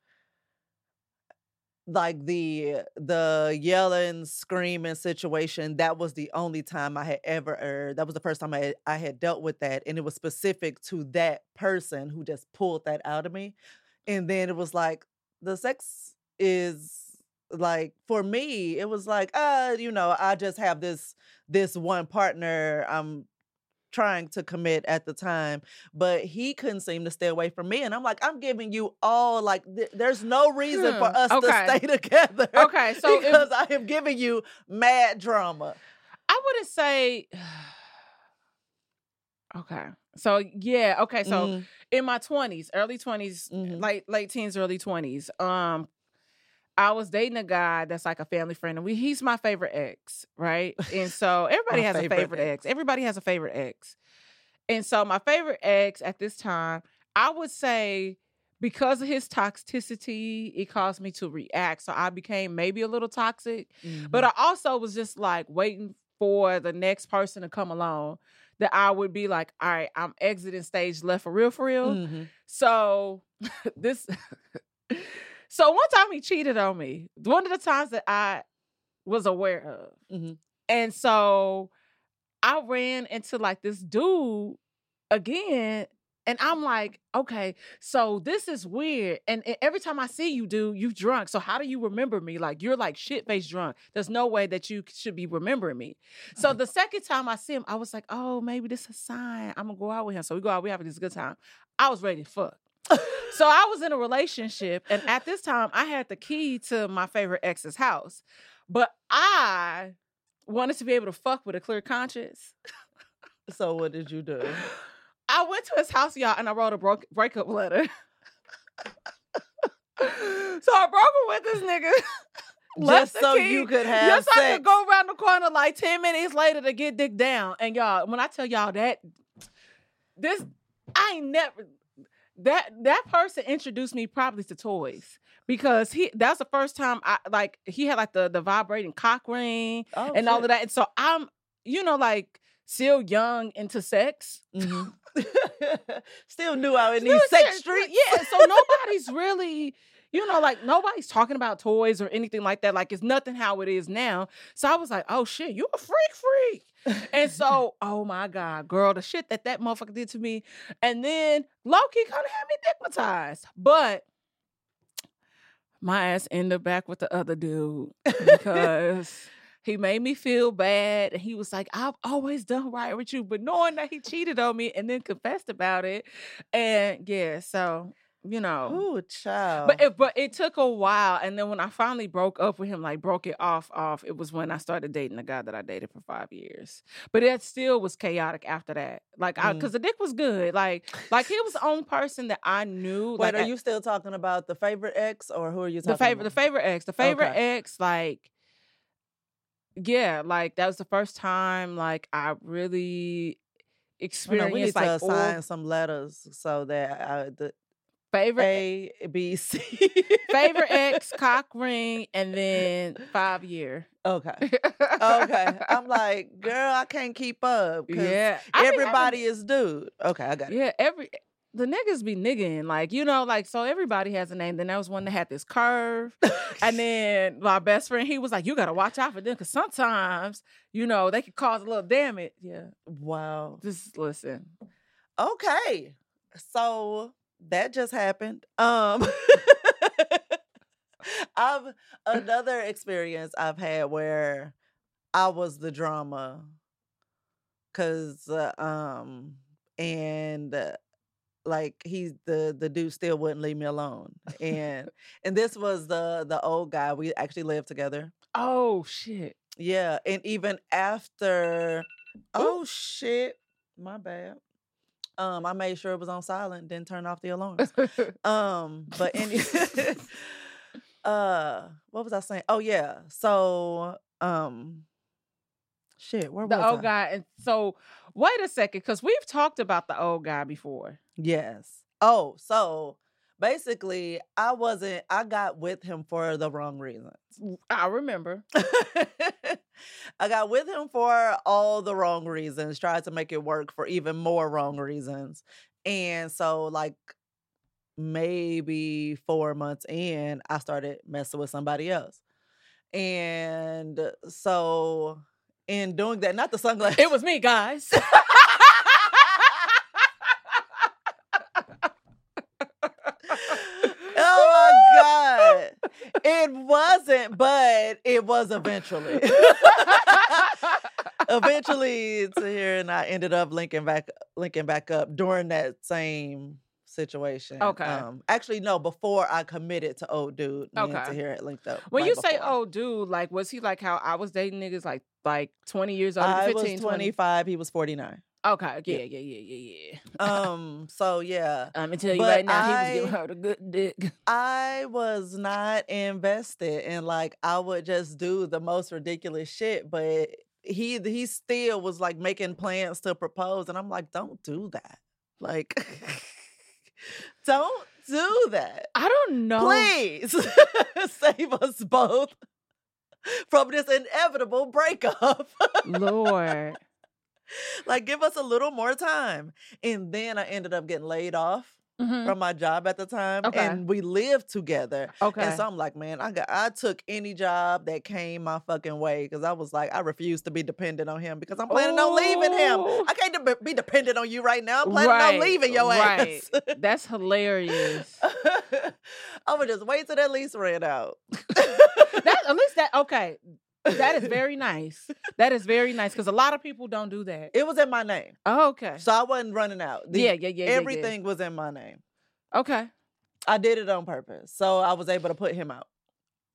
Speaker 1: like the the yelling, screaming situation, that was the only time I had ever. Er, that was the first time I I had dealt with that, and it was specific to that person who just pulled that out of me, and then it was like the sex is like for me it was like uh you know i just have this this one partner i'm trying to commit at the time but he couldn't seem to stay away from me and i'm like i'm giving you all like th- there's no reason for
Speaker 2: Hmm,
Speaker 1: us
Speaker 2: okay.
Speaker 1: to stay together
Speaker 2: Okay, so if-
Speaker 1: because i am giving you mad drama
Speaker 2: I wouldn't say. okay. So yeah. Okay. So
Speaker 1: Mhm,
Speaker 2: in my 20s, early 20s,
Speaker 1: mhm.
Speaker 2: late late teens, early 20s, um, I was dating a guy that's like a family friend, and we he's my favorite ex, right? And so everybody has a
Speaker 1: favorite
Speaker 2: favorite ex. Everybody has a favorite ex. And so my favorite ex at this time, I would say because of his toxicity, it caused me to react. So I became maybe a little toxic. But
Speaker 1: Mhm.
Speaker 2: I also was just like waiting for the next person to come along that I would be like, all right, I'm exiting stage left for real, for real.
Speaker 1: Mhm.
Speaker 2: So this so one time he cheated on me. One of the times that I was aware of.
Speaker 1: Mhm.
Speaker 2: And so I ran into like this dude again. And I'm like, okay, so this is weird. And, and every time I see you, dude, you drunk. So how do you remember me? Like you're like shit faced drunk. There's no way that you should be remembering me. So the second time I see him, I was like, oh, maybe this is a sign. I'm gonna go out with him. So we go out, we having this good time. I was ready to fuck. So I was in a relationship, and at this time, I had the key to my favorite ex's house, but I wanted to be able to fuck with a clear conscience.
Speaker 1: so what did you do
Speaker 2: I went to his house, y'all, and I wrote a broke, breakup letter. so I broke up with this nigga.
Speaker 1: just so
Speaker 2: key,
Speaker 1: you could have
Speaker 2: Just so I could go around the corner like 10 minutes later to get dick down. And y'all, when I tell y'all that, this, I ain't never, that that person introduced me probably to toys because he that's the first time I like he had like the the vibrating cock ring
Speaker 1: Oh,
Speaker 2: and all of that. And so I'm, you know, like still young into sex.
Speaker 1: Mhm. Still new out in
Speaker 2: Still
Speaker 1: these sex
Speaker 2: shit,
Speaker 1: streets.
Speaker 2: Yeah, so nobody's really, you know, like nobody's talking about toys or anything like that. Like it's nothing how it is now. So I was like, oh shit, you a freak freak. And so, oh my God, girl, the shit that that motherfucker did to me. And then lowkey kind of had me stigmatized. But my ass ended back with the other dude because he made me feel bad. And he was like, I've always done right with you. But knowing that he cheated on me and then confessed about it. And yeah, so, you know.
Speaker 1: Ooh, child.
Speaker 2: But it, but it took a while, and then when I finally broke up with him, like broke it off, off, it was when I started dating the guy that I dated for five years. But it still was chaotic after that, like I
Speaker 1: Mm.
Speaker 2: because the dick was good, like like he was the only person that I knew.
Speaker 1: Wait,
Speaker 2: like
Speaker 1: are
Speaker 2: I-
Speaker 1: you still talking about the favorite ex, or who are you talking
Speaker 2: the favorite, the favorite ex, the favorite
Speaker 1: Okay.
Speaker 2: ex, like yeah, like that was the first time like I really
Speaker 1: Oh, no,
Speaker 2: experienced
Speaker 1: we need
Speaker 2: like
Speaker 1: to assign some letters so that uh, the
Speaker 2: favorite
Speaker 1: A, B, C.
Speaker 2: favorite ex, cock ring, and then five year.
Speaker 1: Okay. Okay. I'm like, girl, I can't keep up.
Speaker 2: yeah. I
Speaker 1: Everybody is dude. Okay, I got it.
Speaker 2: Yeah, every the niggas be nigging, like you know, like so everybody has a name. Then there was one that had this curve, and then my best friend, he was like, "You gotta watch out for them, because sometimes you know they could cause a little damage." Yeah,
Speaker 1: wow.
Speaker 2: just listen.
Speaker 1: Okay. So that just happened. Um I've another experience I've had where I was the drama cuz uh, um and uh, like he the the dude still wouldn't leave me alone. And and this was the the old guy. We actually lived together.
Speaker 2: Oh shit!
Speaker 1: Yeah, and even after oh shit, my bad. Um, I made sure it was on silent, didn't turn off the alarms. Um, but any uh what was I saying? Oh yeah. So um shit, where
Speaker 2: The
Speaker 1: was
Speaker 2: old
Speaker 1: I?
Speaker 2: guy. And so wait a second, because we've talked about the old guy before.
Speaker 1: Yes. Oh, so basically I wasn't I got with him for the wrong reasons.
Speaker 2: I remember.
Speaker 1: I got with him for all the wrong reasons, tried to make it work for even more wrong reasons. And so like maybe 4 months in, I started messing with somebody else. And so in doing that, not the sunglasses.
Speaker 2: It was me, guys.
Speaker 1: oh my god. It wasn't, but it was eventually. eventually to Tahir and I ended up linking back linking back up during that same situation.
Speaker 2: Okay.
Speaker 1: Um actually no, before I committed to old dude, and
Speaker 2: Okay.
Speaker 1: Tahir had linked up.
Speaker 2: when
Speaker 1: right
Speaker 2: you say
Speaker 1: before.
Speaker 2: old dude, like was he like how I was dating niggas like like 20 years old,
Speaker 1: I
Speaker 2: 15,
Speaker 1: was 25, he was 49.
Speaker 2: Okay, yeah,
Speaker 1: Yeah.
Speaker 2: yeah, yeah, yeah.
Speaker 1: Um so yeah.
Speaker 2: I'm gonna tell you
Speaker 1: But
Speaker 2: right now, he was giving her the good dick.
Speaker 1: I was not invested and like I would just do the most ridiculous shit, but he he still was like making plans to propose and I'm like, don't do that. Like don't do that.
Speaker 2: I don't know.
Speaker 1: Please save us both from this inevitable breakup.
Speaker 2: Lord.
Speaker 1: like give us a little more time. And then I ended up getting laid off
Speaker 2: Mhm.
Speaker 1: from my job at the time
Speaker 2: Okay.
Speaker 1: and we lived together.
Speaker 2: Okay.
Speaker 1: And so I'm like, man, I got I took any job that came my fucking way because I was like, I refuse to be dependent on him because I'm planning on leaving him. I can't de- be dependent on you right now. I'm planning on leaving your
Speaker 2: right.
Speaker 1: ass.
Speaker 2: That's hilarious.
Speaker 1: I would just wait till that lease ran out.
Speaker 2: That at least that okay. That is very nice. That is very nice because a lot of people don't do that.
Speaker 1: it was in my name,
Speaker 2: Oh, okay.
Speaker 1: so I wasn't running out. The-
Speaker 2: yeah, yeah, yeah, yeah, yeah.
Speaker 1: everything was in my name.
Speaker 2: Okay.
Speaker 1: I did it on purpose, so I was able to put him out.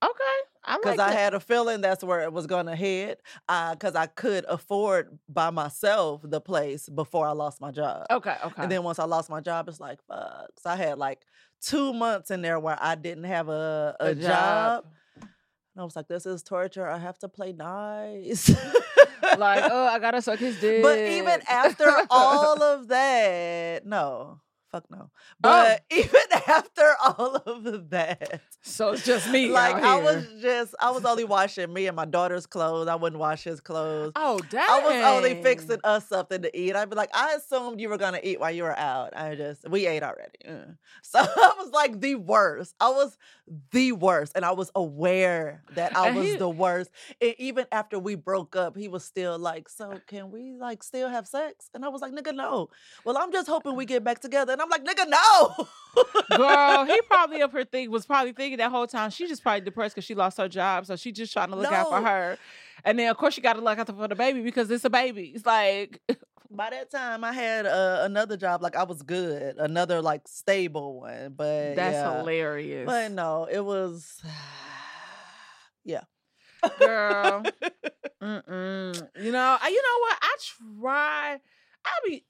Speaker 2: Okay. I
Speaker 1: because
Speaker 2: like
Speaker 1: I had a feeling that's where it was going to head. Uh, because I could afford by myself the place before I lost my job.
Speaker 2: Okay. Okay.
Speaker 1: And then once I lost my job, it's like fuck. So I had like two months in there where I didn't have a, a, job. And I was like, this is torture. I have to play nice.
Speaker 2: like, oh, I gotta suck his dick.
Speaker 1: But even after all of that, no. Fuck no.
Speaker 2: Oh.
Speaker 1: But even after all of that,
Speaker 2: so it's just me.
Speaker 1: like I was just I was only washing me and my daughter's clothes. I wouldn't wash his clothes.
Speaker 2: Oh, dang.
Speaker 1: I was only fixing us something to eat. I'd be like, I assumed you were gonna eat while you were out. I just we ate already. Uh. So I was like the worst. I was the worst. And I was aware that I was
Speaker 2: he-
Speaker 1: the worst. And even after we broke up, he was still like, So can we like still have sex? And I was like, nigga, no. Well, I'm just hoping we get back together. And I'm like, nigga, no.
Speaker 2: Girl, he probably up her thing was probably thinking that whole time she's just probably depressed because she lost her job, so she just trying to look out for her. And then of course she got to look out for the baby because it's a baby. It's like
Speaker 1: By that time, I had uh, another job. Like I was good, another like stable one. But
Speaker 2: that's
Speaker 1: yeah.
Speaker 2: hilarious.
Speaker 1: But no, it was. yeah.
Speaker 2: Girl, mm-mm. you know, you know what? I try. I be,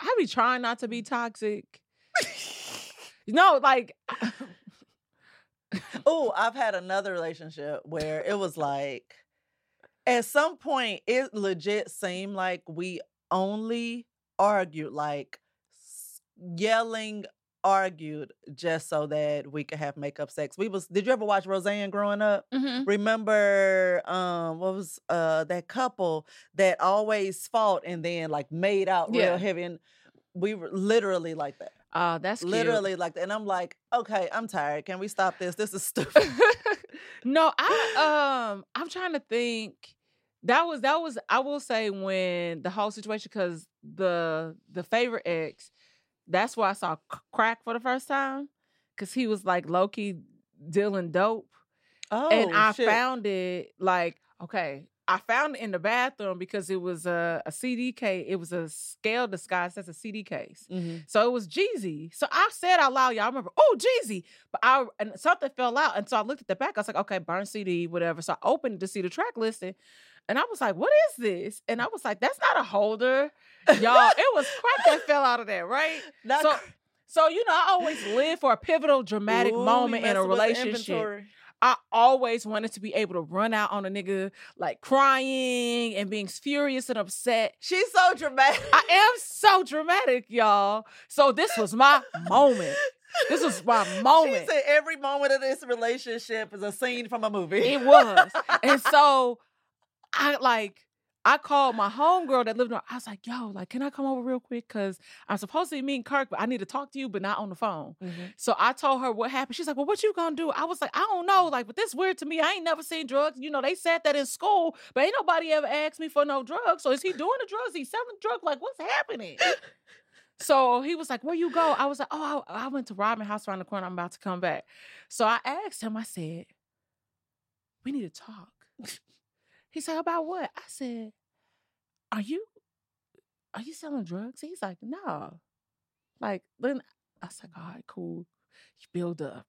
Speaker 2: I be trying not to be toxic. You know, like
Speaker 1: oh, I've had another relationship where it was like, at some point, it legit seemed like we only argued, like yelling, argued just so that we could have makeup sex. We was. Did you ever watch Roseanne growing up?
Speaker 2: mhm.
Speaker 1: remember um what was uh that couple that always fought and then like made out
Speaker 2: Yeah.
Speaker 1: real heavy and we were literally like that
Speaker 2: Oh, that's cute.
Speaker 1: literally like that and i'm like okay i'm tired can we stop this this is stupid
Speaker 2: no, I um I'm trying to think. That was that was I will say when the whole situation because the the favorite ex, that's where I saw crack for the first time because he was like low key dealing dope,
Speaker 1: oh
Speaker 2: and I
Speaker 1: shit.
Speaker 2: found it like okay. I found it in the bathroom because it was a, a CD case. It was a scale disguised as a CD case.
Speaker 1: Mhm.
Speaker 2: So it was Jeezy. So I said out loud, y'all remember, oh, Jeezy. But I and something fell out. And so I looked at the back. I was like, okay, burn CD, whatever. So I opened to see the track listing. And I was like, what is this? And I was like, that's not a holder. Y'all, it was crack that fell out of there, right?
Speaker 1: Not
Speaker 2: So
Speaker 1: cr-
Speaker 2: So you know, I always live for a pivotal, dramatic
Speaker 1: Ooh,
Speaker 2: moment in a
Speaker 1: messing with the
Speaker 2: relationship. I always wanted to be able to run out on a nigga like crying and being furious and upset.
Speaker 1: She's so dramatic.
Speaker 2: I am so dramatic, y'all. So this was my moment. This was my moment.
Speaker 1: She said every moment of this relationship is a scene from a movie.
Speaker 2: It was. and so I like I called my homegirl that lived on. I was like, yo, like, can I come over real quick? Cause I'm supposed to be meeting Kirk, but I need to talk to you, but not on the phone.
Speaker 1: Mhm.
Speaker 2: So I told her what happened. She's like, Well, what you gonna do? I was like, I don't know. Like, but this weird to me. I ain't never seen drugs. You know, they said that in school, but ain't nobody ever asked me for no drugs. So is he doing the drugs? He selling drugs? Like, what's happening? So he was like, Where you go? I was like, Oh, I, I went to Robin House around the corner. I'm about to come back. So I asked him, I said, We need to talk. He said, About what? I said, Are you are you selling drugs? He's like, No. Like, then I was like, all right, cool. You build up.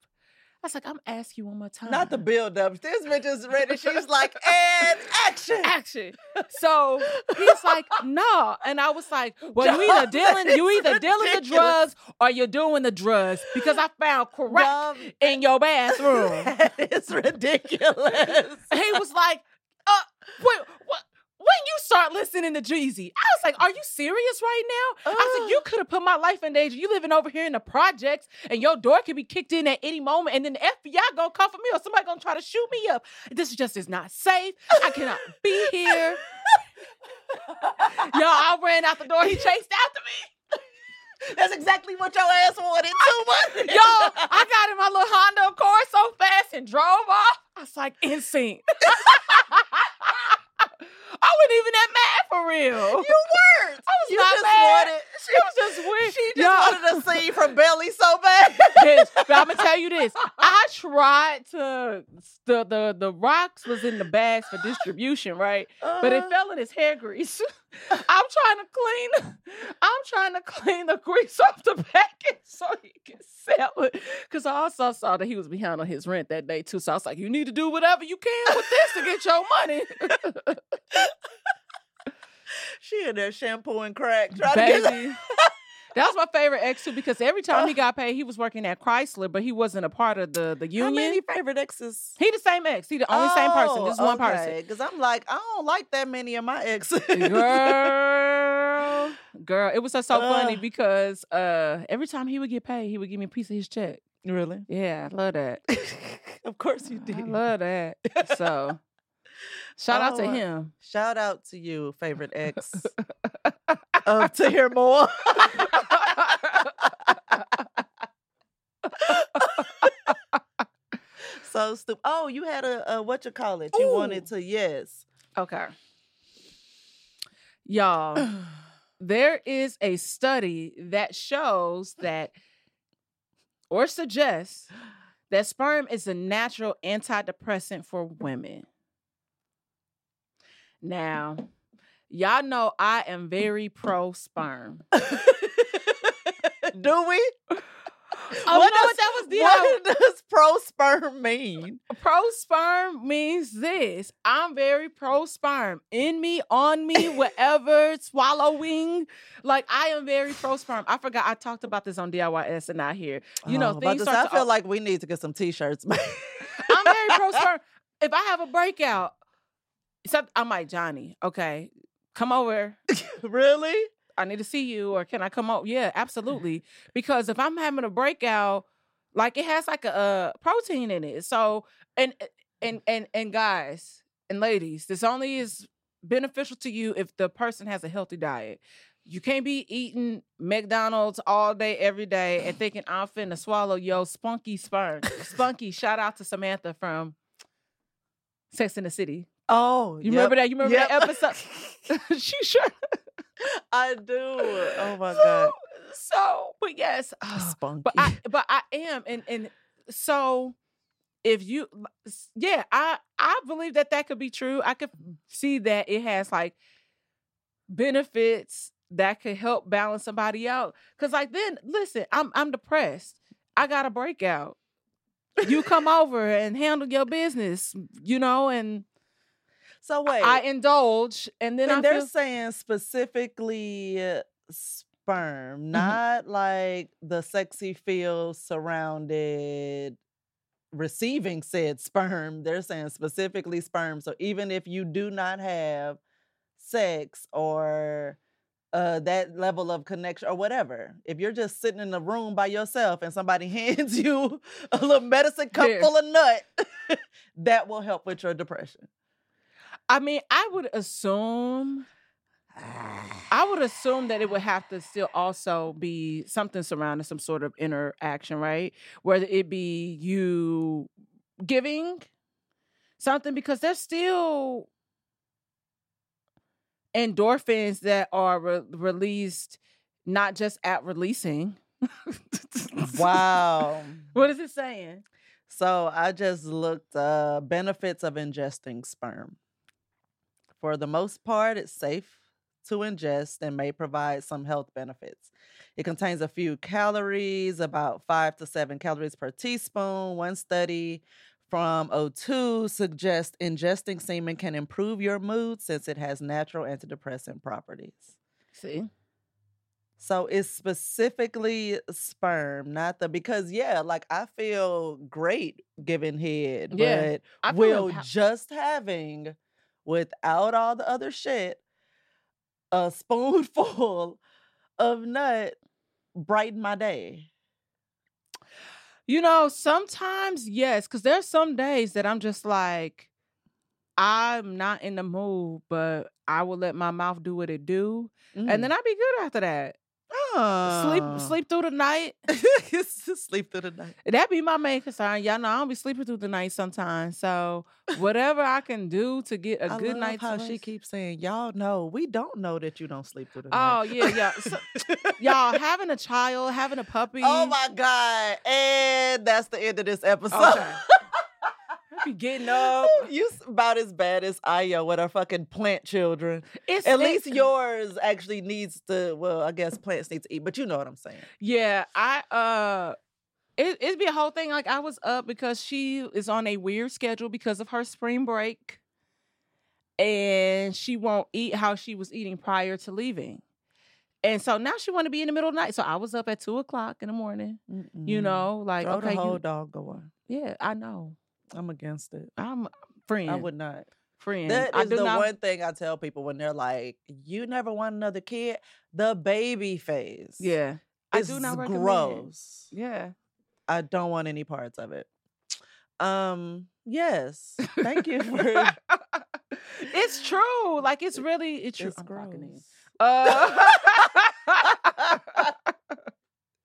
Speaker 2: I was like, I'm asking you one more time.
Speaker 1: Not the build up. This bitch is ready. She's like, and action.
Speaker 2: action. So he's like, no. And I was like, well, you either dealing, you either dealing the drugs or you're doing the drugs because I found crack
Speaker 1: Dog,
Speaker 2: in your bathroom.
Speaker 1: It's ridiculous.
Speaker 2: he was like, uh, wait, what? When you start listening to Jeezy, I was like, "Are you serious right now?" I said, "You could have put my life in danger. You living over here in the projects, and your door could be kicked in at any moment, and then the FBI gonna come for me, or somebody gonna try to shoot me up. This just is not safe. I cannot be here." Yo, I ran out the door. He chased after me.
Speaker 1: That's exactly what your ass wanted too much.
Speaker 2: Yo, I got in my little Honda Accord so fast and drove off. I was like, in sync. I wasn't even that mad for real.
Speaker 1: you weren't.
Speaker 2: I was
Speaker 1: You
Speaker 2: not mad.
Speaker 1: wanted. She,
Speaker 2: it was just weird.
Speaker 1: she just
Speaker 2: Y'all,
Speaker 1: wanted a scene from Belly so bad.
Speaker 2: bitch, but I'm gonna tell you this. I tried to the the the rocks was in the bags for distribution, right? But it
Speaker 1: Uh,
Speaker 2: fell in his hair grease. I'm trying to clean. I'm trying to clean the grease off the package so he can sell it. Cause I also saw that he was behind on his rent that day too. So I was like, you need to do whatever you can with this to get your money.
Speaker 1: she in there shampooing crack. Trying to get
Speaker 2: Baby. That was my favorite ex too because every time he got paid, he was working at Chrysler, but he wasn't a part of the the union.
Speaker 1: How many favorite exes?
Speaker 2: He the same ex. He the only same person. This is one person.
Speaker 1: Because I'm like, I don't like that many of my exes.
Speaker 2: Girl, girl, it was just so funny because uh every time he would get paid, he would give me a piece of his check.
Speaker 1: really?
Speaker 2: Yeah, I love that.
Speaker 1: of course you
Speaker 2: I
Speaker 1: did.
Speaker 2: love that. So, shout out to
Speaker 1: Oh,
Speaker 2: him.
Speaker 1: Shout out to you, favorite ex. of to hear more. so stupid. Oh, you had a, a what you call it? You wanted to yes.
Speaker 2: okay, y'all. there is a study that shows that or suggests that sperm is a natural antidepressant for women. Now, y'all know I am very pro sperm.
Speaker 1: Do we?
Speaker 2: Oh, what that was?
Speaker 1: What uh, does pro sperm mean?
Speaker 2: Pro sperm means this. I'm very pro sperm. In me, on me, whatever, swallowing. Like I am very pro sperm. I forgot I talked about this on DIYS and not here. You know,
Speaker 1: Oh,
Speaker 2: things start
Speaker 1: I
Speaker 2: to
Speaker 1: feel like we need to get some t-shirts.
Speaker 2: I'm very pro sperm. If I have a breakout, except I'm like Johnny. Okay, come over.
Speaker 1: really?
Speaker 2: I need to see you, or can I come out? Yeah, absolutely. Because if I'm having a breakout, like it has like a, uh protein in it. So and and and and guys and ladies, this only is beneficial to you if the person has a healthy diet. You can't be eating McDonald's all day, every day, and thinking I'm finna swallow yo spunky sperm. spunky, shout out to Samantha from Sex in the City.
Speaker 1: Oh,
Speaker 2: You remember that? You remember
Speaker 1: Yep.
Speaker 2: that episode? she sure.
Speaker 1: I do. Oh my
Speaker 2: so,
Speaker 1: god.
Speaker 2: So, but yes, ah,
Speaker 1: Spunky.
Speaker 2: but I but I am and and so if you yeah, I I believe that that could be true. I could see that it has like benefits that could help balance somebody out cuz like then listen, I'm I'm depressed. I got a breakout. You come over and handle your business, you know, and
Speaker 1: so wait.
Speaker 2: I indulge and then
Speaker 1: they're
Speaker 2: feel
Speaker 1: saying specifically uh, sperm, not like the sexy feel surrounded receiving said sperm. They're saying specifically sperm. So even if you do not have sex or uh, that level of connection or whatever, if you're just sitting in a room by yourself and somebody hands you a little medicine cup
Speaker 2: Yeah.
Speaker 1: full of nut, that will help with your depression.
Speaker 2: I mean, I would assume I would assume that it would have to still also be something surrounding some sort of interaction, right? Whether it be you giving something because there's still endorphins that are re- released not just at releasing.
Speaker 1: Wow.
Speaker 2: What is it saying?
Speaker 1: So I just looked uh benefits of ingesting sperm. For the most part, it's safe to ingest and may provide some health benefits. It contains a few calories, about five to seven calories per teaspoon. One study from O2 suggests ingesting semen can improve your mood since it has natural antidepressant properties.
Speaker 2: See?
Speaker 1: So it's specifically sperm, not the because yeah, like I feel great giving head,
Speaker 2: Yeah,
Speaker 1: but will just having without all the other shit a spoonful of nut brighten my day.
Speaker 2: You know, sometimes yes, because there's some days that I'm just like, I'm not in the mood, but I will let my mouth do what it do, and then mm. I'll be good after that. Sleep,
Speaker 1: Mm.
Speaker 2: sleep through the night.
Speaker 1: sleep through the night.
Speaker 2: That be my main concern. Y'all know I don't be sleeping through the night sometimes. So whatever I can do to get a
Speaker 1: I
Speaker 2: good night's
Speaker 1: how she keeps saying, "Y'all know we don't know that you don't sleep through the night.
Speaker 2: Oh yeah, yeah. So, y'all having a child, having a puppy.
Speaker 1: Oh my god! And that's the end of this episode.
Speaker 2: Okay. Getting up.
Speaker 1: you about as bad as Aya with her fucking plant children.
Speaker 2: It's
Speaker 1: At least yours actually needs to. Well, I guess plants need to eat, but you know what I'm saying.
Speaker 2: Yeah, I uh it it'd be a whole thing. Like I was up because she is on a weird schedule because of her spring break. And she won't eat how she was eating prior to leaving. And so now she want to be in the middle of the night. So I was up at two o'clock in the morning. You know, like.
Speaker 1: Throw
Speaker 2: okay,
Speaker 1: the whole
Speaker 2: you,
Speaker 1: dog on.
Speaker 2: yeah, I know.
Speaker 1: I'm against it.
Speaker 2: I'm friend.
Speaker 1: I would not.
Speaker 2: friend.
Speaker 1: That
Speaker 2: I do
Speaker 1: the
Speaker 2: not.
Speaker 1: one thing I tell people when they're like, "You never want another kid." The baby phase.
Speaker 2: Yeah, I do not recommend.
Speaker 1: gross.
Speaker 2: Yeah.
Speaker 1: I don't want any parts of it. Um. Yes. Thank you for.
Speaker 2: it's true. Like it's really it's true.
Speaker 1: It's
Speaker 2: I'm clocking in.
Speaker 1: gross.
Speaker 2: Uh,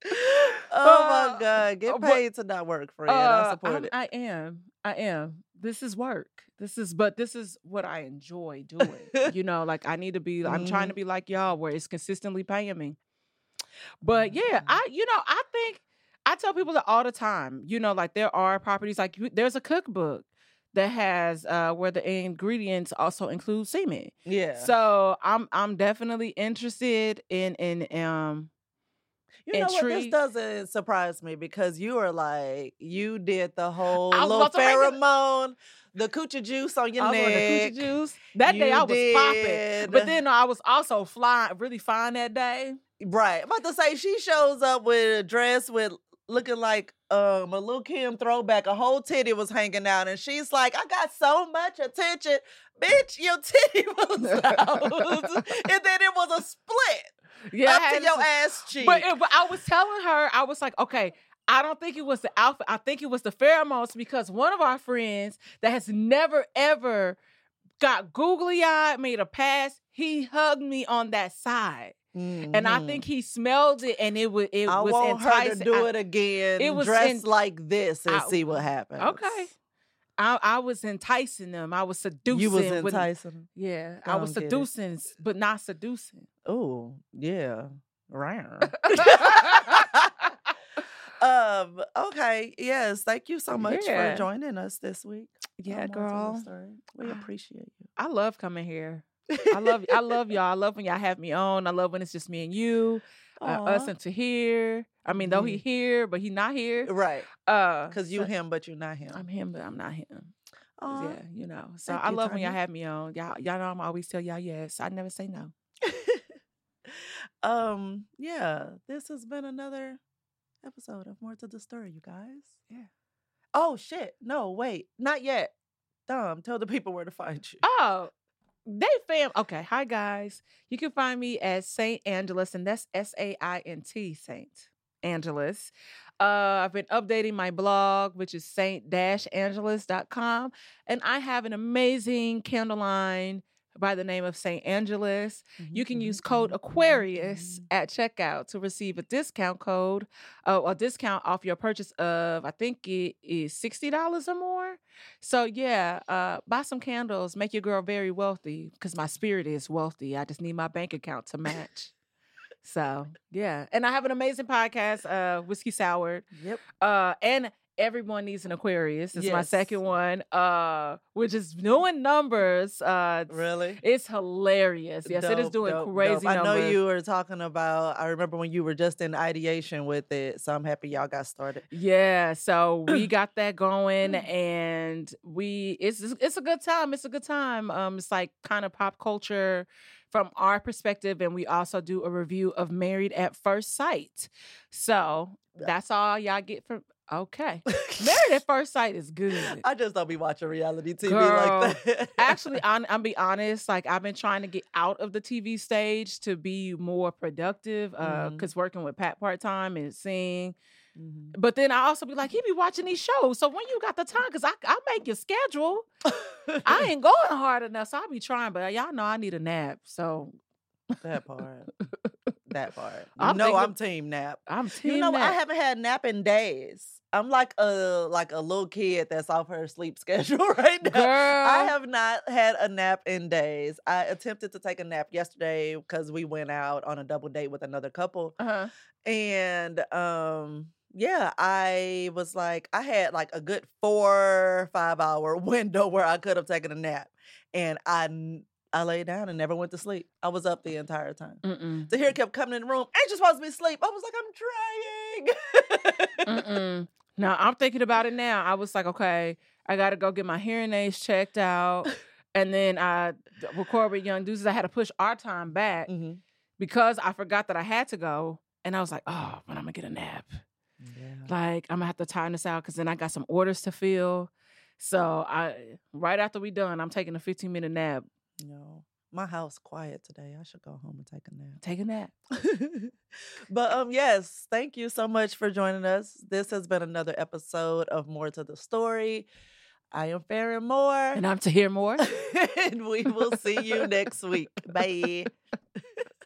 Speaker 1: oh
Speaker 2: Uh,
Speaker 1: my god! Get
Speaker 2: uh,
Speaker 1: paid to not work, friend. I
Speaker 2: uh,
Speaker 1: support
Speaker 2: I'm-
Speaker 1: it.
Speaker 2: I am. I am. This is work. This is, but this is what I enjoy doing. you know, like I need to be. I'm trying
Speaker 1: Mm-hmm.
Speaker 2: to be like y'all, where it's consistently paying me. But yeah,
Speaker 1: Mhm.
Speaker 2: I. You know, I think I tell people that all the time. You know, like there are properties like you- there's a cookbook that has uh where the ingredients also include semen.
Speaker 1: yeah.
Speaker 2: So I'm I'm definitely interested in in um
Speaker 1: you know what? This doesn't surprise me because you are like you did the whole little
Speaker 2: about to bring it-
Speaker 1: pheromone, the coochie juice on your
Speaker 2: I on the
Speaker 1: neck.
Speaker 2: coochie juice. That day I was popping. But then I was also flying really fine that day.
Speaker 1: Right. I'm about to say she shows up with a dress with looking like um a little Kim throwback. A whole titty was hanging out, and she's like, I got so much attention. Bitch, your titty was out. and then it was a split
Speaker 2: Yeah,
Speaker 1: up to your ass cheek.
Speaker 2: But, it, but I was telling her, I was like, okay, I don't think it was the outfit. I think it was the pheromones because one of our friends that has never ever got googly eyed, made a pass, he hugged me on that side. And I think mm-hmm. he smelled it and it was it
Speaker 1: I
Speaker 2: was
Speaker 1: want her to do
Speaker 2: I-
Speaker 1: it again.
Speaker 2: it was
Speaker 1: dressed
Speaker 2: in-
Speaker 1: like this and
Speaker 2: I-
Speaker 1: see what happens.
Speaker 2: Okay. I, I was enticing them. I was seducing.
Speaker 1: You was
Speaker 2: with-
Speaker 1: enticing.
Speaker 2: yeah,
Speaker 1: Go
Speaker 2: I was
Speaker 1: on, get it.
Speaker 2: seducing, but not seducing.
Speaker 1: Oh, yeah. Round. um, okay. Yes. Thank you so much
Speaker 2: Yeah.
Speaker 1: for joining us this week.
Speaker 2: yeah, girl.
Speaker 1: We appreciate you.
Speaker 2: I love coming here. I love I love y'all. I love when y'all have me on. I love when it's just me and you, uh, us and Tahir. I mean, though he here, but he not here.
Speaker 1: right.
Speaker 2: Uh,
Speaker 1: Because you
Speaker 2: so-
Speaker 1: him, but you're not him.
Speaker 2: I'm him, but I'm not him.
Speaker 1: Aw.
Speaker 2: Yeah, you know. So
Speaker 1: Thank
Speaker 2: I love when y'all have me on. Y'all, y'all know I'm always tell y'all yes. I never say no.
Speaker 1: um, yeah, this has been another episode of Moore to the Story, you guys.
Speaker 2: Yeah.
Speaker 1: Oh shit. No, wait, not yet. Dom, tell the people where to find you.
Speaker 2: Oh, they fam. Okay, hi guys. You can find me at Saint Angelus, and that's S A I N T Saint Angelus. Uh, I've been updating my blog, which is saint-angelus.com, and I have an amazing candle line by the name of St. Angelus. You can use code Aquarius at checkout to receive a discount code, uh, a discount off your purchase of I think it is sixty dollars or more. So yeah, uh, buy some candles, make your girl very wealthy because my spirit is wealthy. I just need my bank account to match. so yeah, and I have an amazing podcast, uh, Whiskey Sour,
Speaker 1: Yep.
Speaker 2: uh, and everyone needs an Aquarius. It's my second one, uh, which is doing numbers. Uh,
Speaker 1: Really?
Speaker 2: it's hilarious. Yes, it is doing
Speaker 1: dope,
Speaker 2: crazy
Speaker 1: dope. I know you were talking about. I remember when you were just in ideation with it, so I'm happy y'all got started.
Speaker 2: Yeah, so we got that going, and we it's it's a good time. It's a good time. Um, it's like kind of pop culture from our perspective, and we also do a review of Married at First Sight. So that's all y'all get from. Okay, Married at First Sight is good.
Speaker 1: I just don't be watching reality TV
Speaker 2: Girl,
Speaker 1: like that.
Speaker 2: Actually, I'm, I'm be honest. Like I've been trying to get out of the TV stage to be more productive. Uh,
Speaker 1: Mhm.
Speaker 2: because working with Pat part time and seeing
Speaker 1: Mhm.
Speaker 2: but then I also be like, he be watching these shows. So when you got the time, because I I make your schedule. I ain't going hard enough, so I be trying. But y'all know I need a nap, so
Speaker 1: that part. That part.
Speaker 2: I'm
Speaker 1: no, I'm team nap.
Speaker 2: I'm team
Speaker 1: You know,
Speaker 2: nap.
Speaker 1: I haven't had nap in days. I'm like a like a little kid that's off her sleep schedule right now.
Speaker 2: Girl,
Speaker 1: I have not had a nap in days. I attempted to take a nap yesterday because we went out on a double date with another couple.
Speaker 2: Uh-huh.
Speaker 1: And um yeah, I was like I had like a good 4 5 hour window where I could have taken a nap. And I I lay down and never went to sleep. I was up the entire time.
Speaker 2: Mm-mm.
Speaker 1: Tahir kept coming in the room. Ain't you supposed to be asleep? I was like, I'm trying.
Speaker 2: Now I'm thinking about it now. I was like, okay, I got to go get my hearing aids checked out, and then I record with Young Deuces. I had to push our time back
Speaker 1: Mhm.
Speaker 2: because I forgot that I had to go, and I was like, oh, when I'm gonna get a nap. Like I'm gonna have to time this out because then I got some orders to fill. So I right after we done, I'm taking a 15 minute nap.
Speaker 1: No. My house quiet today. I should go home and take a nap.
Speaker 2: Take a nap.
Speaker 1: but um yes, thank you so much for joining us. This has been another episode of Moore to the Story. I am Farron Moore.
Speaker 2: And I'm Tahir Moore.
Speaker 1: and we will see you next week. Bye.